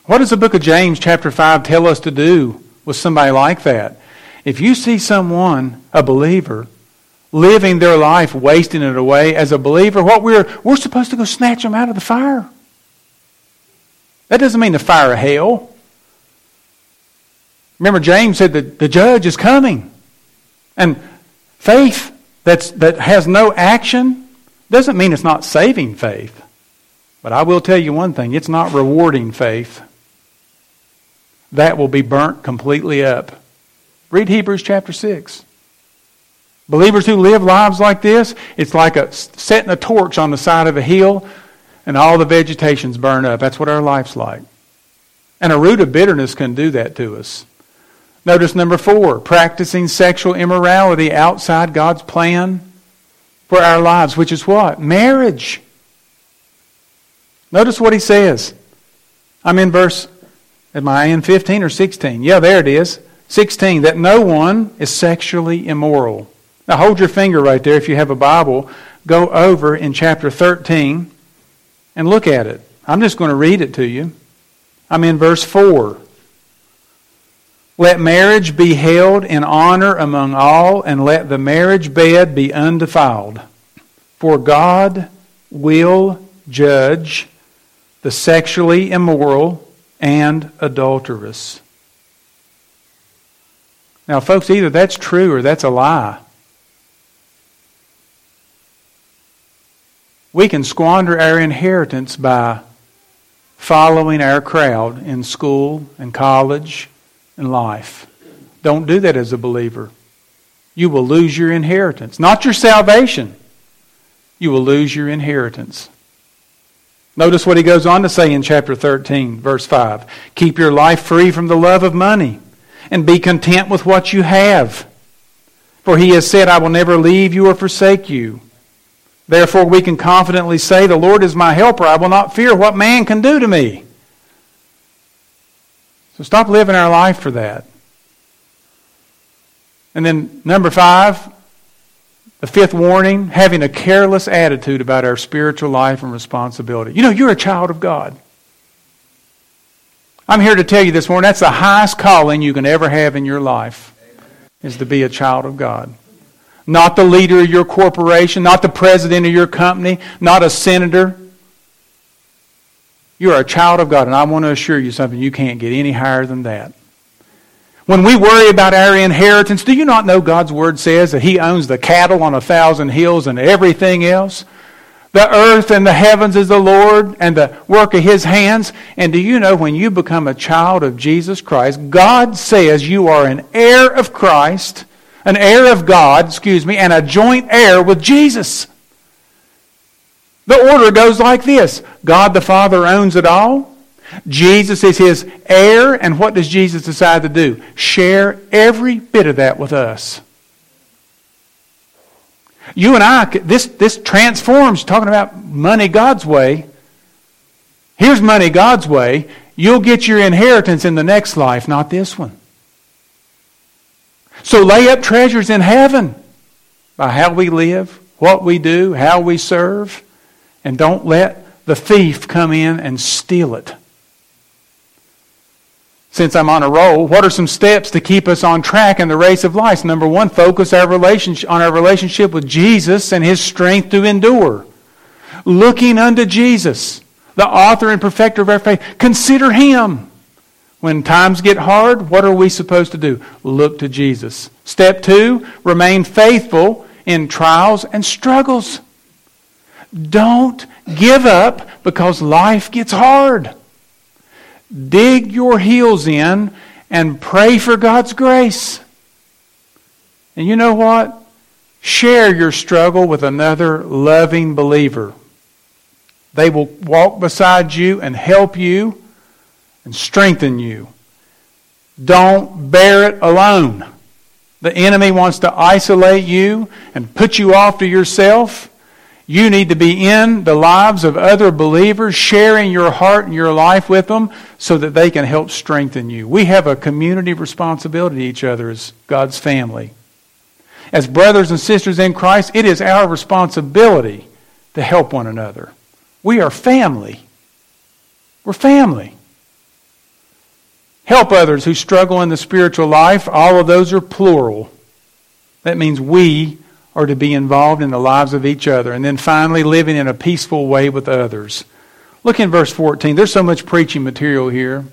What does the book of James, chapter 5, tell us to do with somebody like that? If you see someone, a believer, living their life, wasting it away. As a believer, what we're, we're supposed to go snatch them out of the fire. That doesn't mean the fire of hell. Remember, James said that the judge is coming. And faith that's, that has no action doesn't mean it's not saving faith. But I will tell you one thing it's not rewarding faith. That will be burnt completely up. Read Hebrews chapter 6. Believers who live lives like this, it's like a, setting a torch on the side of a hill and all the vegetation's burned up. That's what our life's like. And a root of bitterness can do that to us. Notice number four practicing sexual immorality outside God's plan for our lives, which is what? Marriage. Notice what he says. I'm in verse, am I in 15 or 16? Yeah, there it is. 16, that no one is sexually immoral. Now hold your finger right there if you have a Bible. Go over in chapter 13 and look at it. I'm just going to read it to you. I'm in verse 4. Let marriage be held in honor among all, and let the marriage bed be undefiled. For God will judge the sexually immoral and adulterous. Now, folks, either that's true or that's a lie. We can squander our inheritance by following our crowd in school and college and life. Don't do that as a believer. You will lose your inheritance, not your salvation. You will lose your inheritance. Notice what he goes on to say in chapter 13, verse 5. Keep your life free from the love of money and be content with what you have. For he has said, I will never leave you or forsake you. Therefore, we can confidently say, The Lord is my helper. I will not fear what man can do to me. So stop living our life for that. And then, number five, the fifth warning having a careless attitude about our spiritual life and responsibility. You know, you're a child of God. I'm here to tell you this morning that's the highest calling you can ever have in your life, is to be a child of God not the leader of your corporation, not the president of your company, not a senator. You are a child of God, and I want to assure you something you can't get any higher than that. When we worry about our inheritance, do you not know God's Word says that He owns the cattle on a thousand hills and everything else? The earth and the heavens is the Lord and the work of His hands. And do you know when you become a child of Jesus Christ, God says you are an heir of Christ an heir of God, excuse me, and a joint heir with Jesus. The order goes like this God the Father owns it all. Jesus is his heir, and what does Jesus decide to do? Share every bit of that with us. You and I, this, this transforms, talking about money God's way. Here's money God's way. You'll get your inheritance in the next life, not this one. So lay up treasures in heaven by how we live, what we do, how we serve, and don't let the thief come in and steal it. Since I'm on a roll, what are some steps to keep us on track in the race of life? Number one, focus our relationship on our relationship with Jesus and his strength to endure. Looking unto Jesus, the author and perfecter of our faith. Consider him. When times get hard, what are we supposed to do? Look to Jesus. Step two, remain faithful in trials and struggles. Don't give up because life gets hard. Dig your heels in and pray for God's grace. And you know what? Share your struggle with another loving believer. They will walk beside you and help you and strengthen you. Don't bear it alone. The enemy wants to isolate you and put you off to yourself. You need to be in the lives of other believers, sharing your heart and your life with them so that they can help strengthen you. We have a community responsibility to each other as God's family. As brothers and sisters in Christ, it is our responsibility to help one another. We are family. We're family. Help others who struggle in the spiritual life. All of those are plural. That means we are to be involved in the lives of each other. And then finally, living in a peaceful way with others. Look in verse 14. There's so much preaching material here.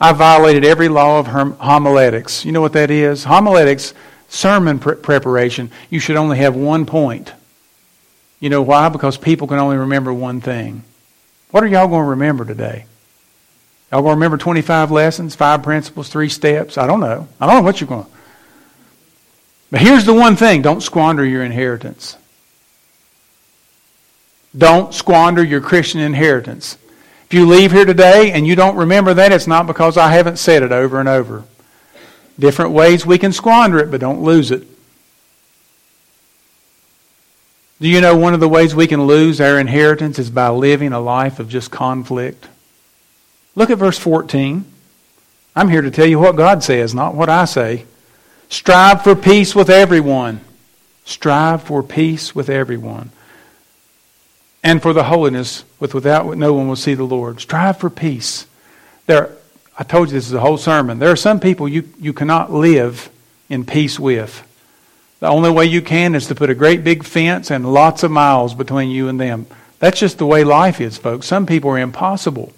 I violated every law of homiletics. You know what that is? Homiletics sermon pre- preparation, you should only have one point. You know why? Because people can only remember one thing. What are y'all going to remember today? Y'all going to remember 25 lessons, five principles, three steps? I don't know. I don't know what you're going to. But here's the one thing don't squander your inheritance. Don't squander your Christian inheritance. If you leave here today and you don't remember that, it's not because I haven't said it over and over. Different ways we can squander it, but don't lose it. Do you know one of the ways we can lose our inheritance is by living a life of just conflict? Look at verse 14. I'm here to tell you what God says, not what I say. Strive for peace with everyone. Strive for peace with everyone. And for the holiness with without no one will see the Lord. Strive for peace. There I told you this is a whole sermon. There are some people you, you cannot live in peace with. The only way you can is to put a great big fence and lots of miles between you and them. That's just the way life is, folks. Some people are impossible.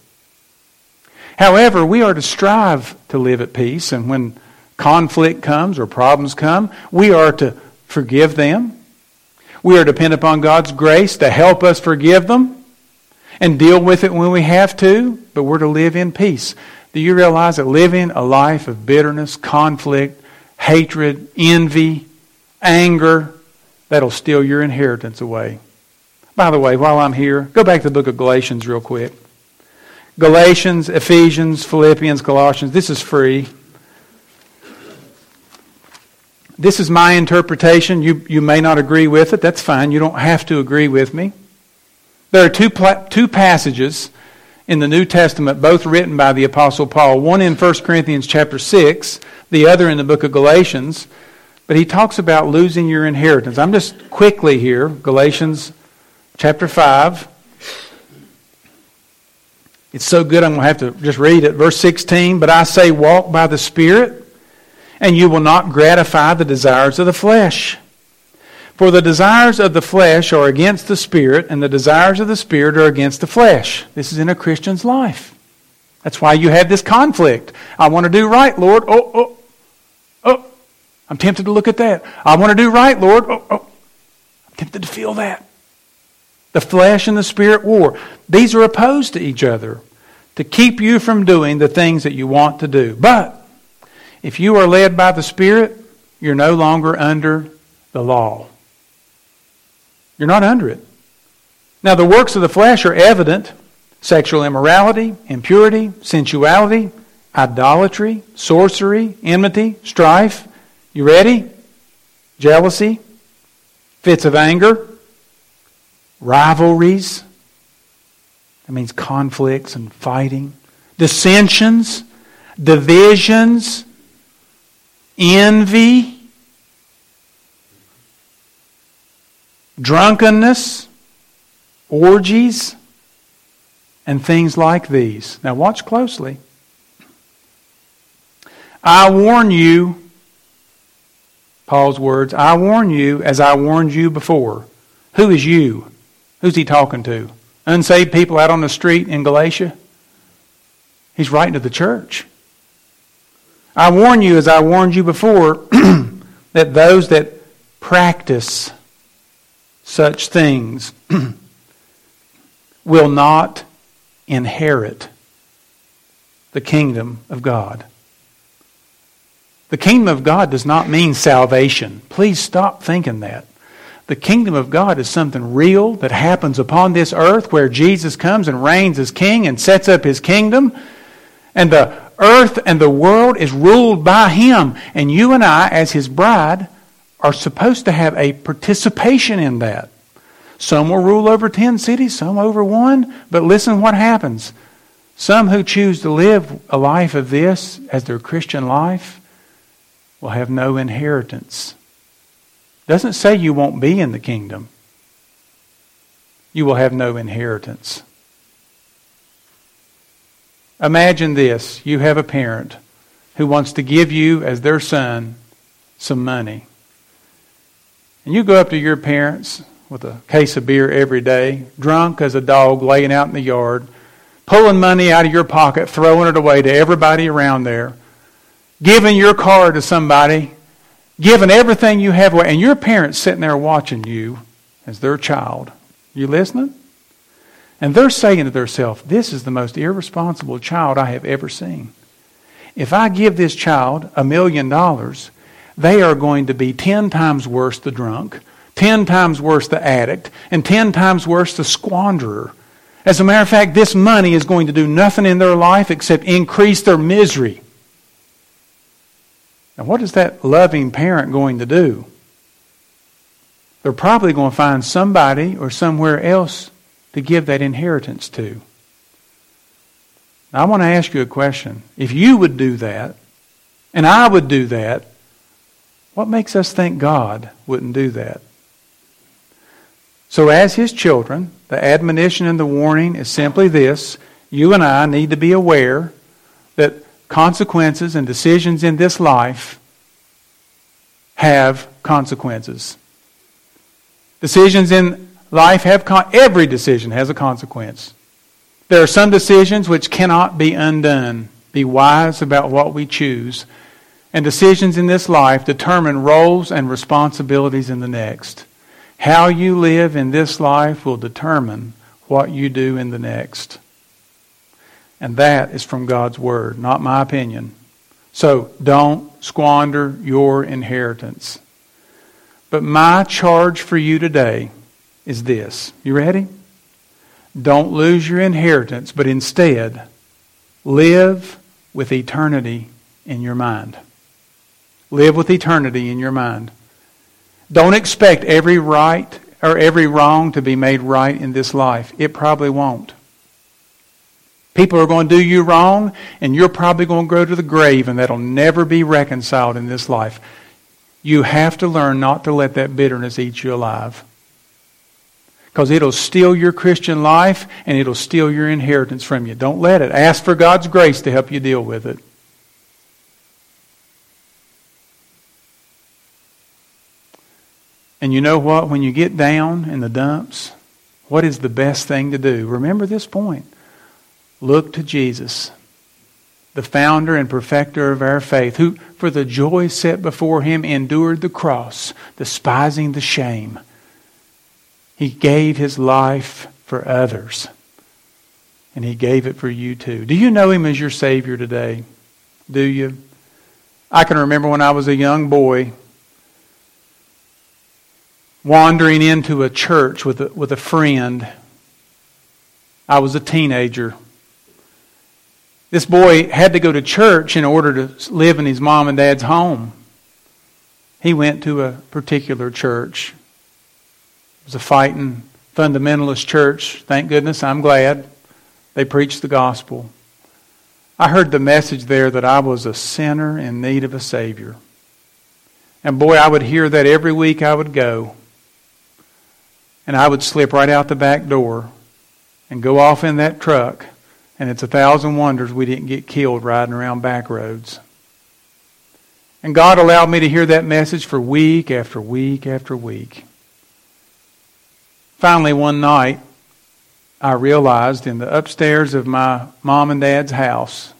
However, we are to strive to live at peace, and when conflict comes or problems come, we are to forgive them. We are to depend upon God's grace to help us forgive them and deal with it when we have to, but we're to live in peace. Do you realize that living a life of bitterness, conflict, hatred, envy, anger, that'll steal your inheritance away? By the way, while I'm here, go back to the book of Galatians real quick. Galatians, Ephesians, Philippians, Colossians. This is free. This is my interpretation. You, you may not agree with it. That's fine. You don't have to agree with me. There are two, two passages in the New Testament, both written by the Apostle Paul. One in 1 Corinthians chapter 6, the other in the book of Galatians. But he talks about losing your inheritance. I'm just quickly here, Galatians chapter 5. It's so good, I'm going to have to just read it. Verse 16 But I say, walk by the Spirit, and you will not gratify the desires of the flesh. For the desires of the flesh are against the Spirit, and the desires of the Spirit are against the flesh. This is in a Christian's life. That's why you have this conflict. I want to do right, Lord. Oh, oh, oh. I'm tempted to look at that. I want to do right, Lord. Oh, oh. I'm tempted to feel that. The flesh and the spirit war. These are opposed to each other to keep you from doing the things that you want to do. But if you are led by the Spirit, you're no longer under the law. You're not under it. Now, the works of the flesh are evident sexual immorality, impurity, sensuality, idolatry, sorcery, enmity, strife. You ready? Jealousy, fits of anger, rivalries. That means conflicts and fighting, dissensions, divisions, envy drunkenness, orgies, and things like these. Now, watch closely. I warn you, Paul's words, I warn you as I warned you before. Who is you? Who's he talking to? Unsaved people out on the street in Galatia? He's writing to the church. I warn you as I warned you before that those that practice such things will not inherit the kingdom of God. The kingdom of God does not mean salvation. Please stop thinking that. The kingdom of God is something real that happens upon this earth where Jesus comes and reigns as king and sets up his kingdom. And the earth and the world is ruled by him. And you and I, as his bride, are supposed to have a participation in that. Some will rule over 10 cities, some over one. But listen what happens. Some who choose to live a life of this as their Christian life will have no inheritance. Doesn't say you won't be in the kingdom. You will have no inheritance. Imagine this you have a parent who wants to give you, as their son, some money. And you go up to your parents with a case of beer every day, drunk as a dog laying out in the yard, pulling money out of your pocket, throwing it away to everybody around there, giving your car to somebody giving everything you have away, and your parents sitting there watching you as their child. You listening? And they're saying to themselves, This is the most irresponsible child I have ever seen. If I give this child a million dollars, they are going to be ten times worse the drunk, ten times worse the addict, and ten times worse the squanderer. As a matter of fact, this money is going to do nothing in their life except increase their misery. Now, what is that loving parent going to do? They're probably going to find somebody or somewhere else to give that inheritance to. Now, I want to ask you a question. If you would do that, and I would do that, what makes us think God wouldn't do that? So, as His children, the admonition and the warning is simply this you and I need to be aware consequences and decisions in this life have consequences. Decisions in life have con- every decision has a consequence. There are some decisions which cannot be undone. Be wise about what we choose. And decisions in this life determine roles and responsibilities in the next. How you live in this life will determine what you do in the next. And that is from God's Word, not my opinion. So don't squander your inheritance. But my charge for you today is this. You ready? Don't lose your inheritance, but instead live with eternity in your mind. Live with eternity in your mind. Don't expect every right or every wrong to be made right in this life. It probably won't. People are going to do you wrong, and you're probably going to go to the grave, and that'll never be reconciled in this life. You have to learn not to let that bitterness eat you alive. Because it'll steal your Christian life and it'll steal your inheritance from you. Don't let it. Ask for God's grace to help you deal with it. And you know what? When you get down in the dumps, what is the best thing to do? Remember this point. Look to Jesus, the founder and perfecter of our faith, who, for the joy set before him, endured the cross, despising the shame. He gave his life for others, and he gave it for you too. Do you know him as your Savior today? Do you? I can remember when I was a young boy wandering into a church with a, with a friend. I was a teenager. This boy had to go to church in order to live in his mom and dad's home. He went to a particular church. It was a fighting fundamentalist church. Thank goodness, I'm glad. They preached the gospel. I heard the message there that I was a sinner in need of a Savior. And boy, I would hear that every week I would go. And I would slip right out the back door and go off in that truck and it's a thousand wonders we didn't get killed riding around back roads. And God allowed me to hear that message for week after week after week. Finally, one night, I realized in the upstairs of my mom and dad's house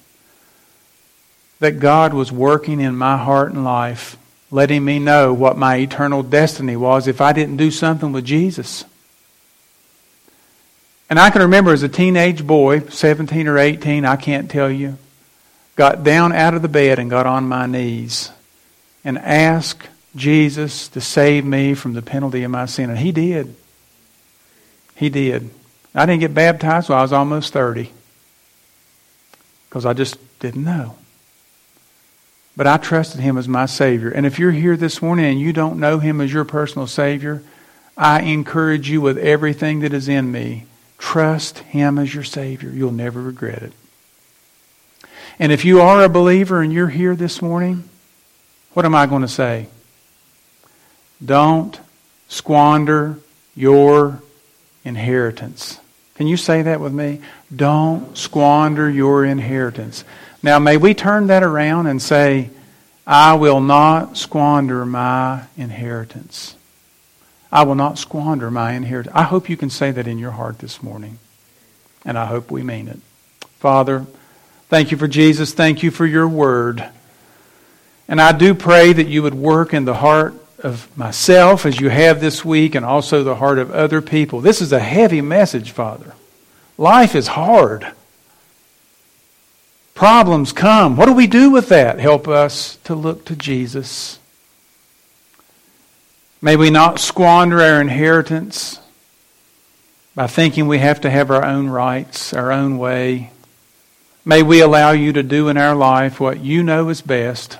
that God was working in my heart and life, letting me know what my eternal destiny was if I didn't do something with Jesus. And I can remember as a teenage boy, 17 or 18, I can't tell you, got down out of the bed and got on my knees and asked Jesus to save me from the penalty of my sin. And he did. He did. I didn't get baptized until I was almost 30 because I just didn't know. But I trusted him as my Savior. And if you're here this morning and you don't know him as your personal Savior, I encourage you with everything that is in me Trust Him as your Savior. You'll never regret it. And if you are a believer and you're here this morning, what am I going to say? Don't squander your inheritance. Can you say that with me? Don't squander your inheritance. Now, may we turn that around and say, I will not squander my inheritance. I will not squander my inheritance. I hope you can say that in your heart this morning. And I hope we mean it. Father, thank you for Jesus. Thank you for your word. And I do pray that you would work in the heart of myself as you have this week and also the heart of other people. This is a heavy message, Father. Life is hard. Problems come. What do we do with that? Help us to look to Jesus. May we not squander our inheritance by thinking we have to have our own rights, our own way. May we allow you to do in our life what you know is best.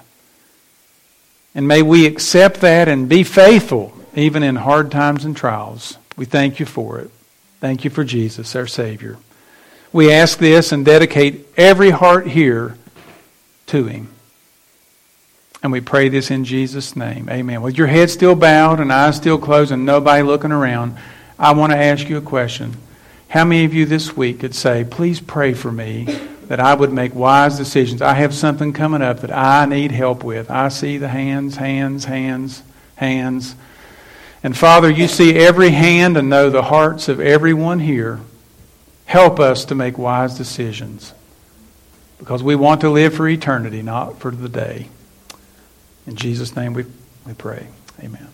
And may we accept that and be faithful even in hard times and trials. We thank you for it. Thank you for Jesus, our Savior. We ask this and dedicate every heart here to Him. And we pray this in Jesus' name. Amen. With your head still bowed and eyes still closed and nobody looking around, I want to ask you a question. How many of you this week could say, please pray for me that I would make wise decisions? I have something coming up that I need help with. I see the hands, hands, hands, hands. And Father, you see every hand and know the hearts of everyone here. Help us to make wise decisions because we want to live for eternity, not for the day. In Jesus' name we, we pray. Amen.